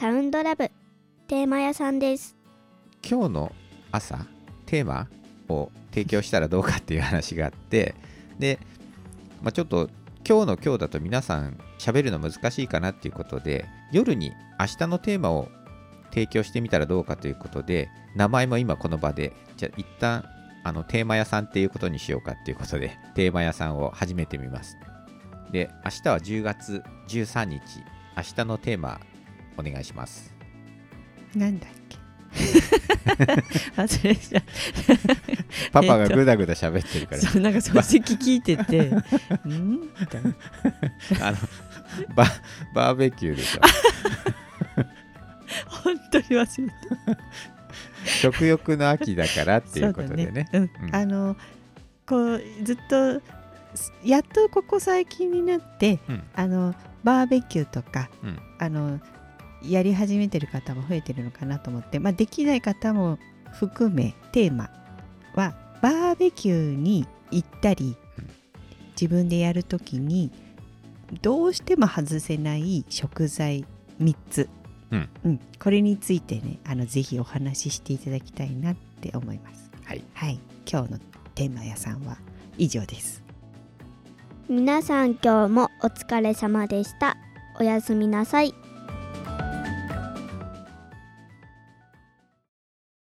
サウンドラブテーマ屋さんです。今日の朝テーマを提供したらどうかっていう話があってで、まあ、ちょっと今日の今日だと皆さん喋るの難しいかなっていうことで夜に明日のテーマを提供してみたらどうかということで名前も今この場でじゃあ一旦あのテーマ屋さんっていうことにしようかっていうことでテーマ屋さんを始めてみます。で明日は10月13日明日のテーマお願いします。なんだっけ？忘れちゃ パパがぐだぐだ喋ってるから、そうなんか漱石聞いてて うん？あのババーベキューでしょ。本当に忘れた。食欲の秋だからっていうことでね。あのこうずっとやっとここ最近になって、うん。あのバーベキューとか、うん。あのやり始めてる方も増えてるのかなと思って、まあ、できない方も含めテーマはバーベキューに行ったり、うん自分でやるときにどうしても外せない食材3つ、うん。うん。これについてねあのぜひお話ししていただきたいなって思います。はい。はい、今日のテーマ屋さんは以上です。皆さん今日もお疲れ様でした。おやすみなさい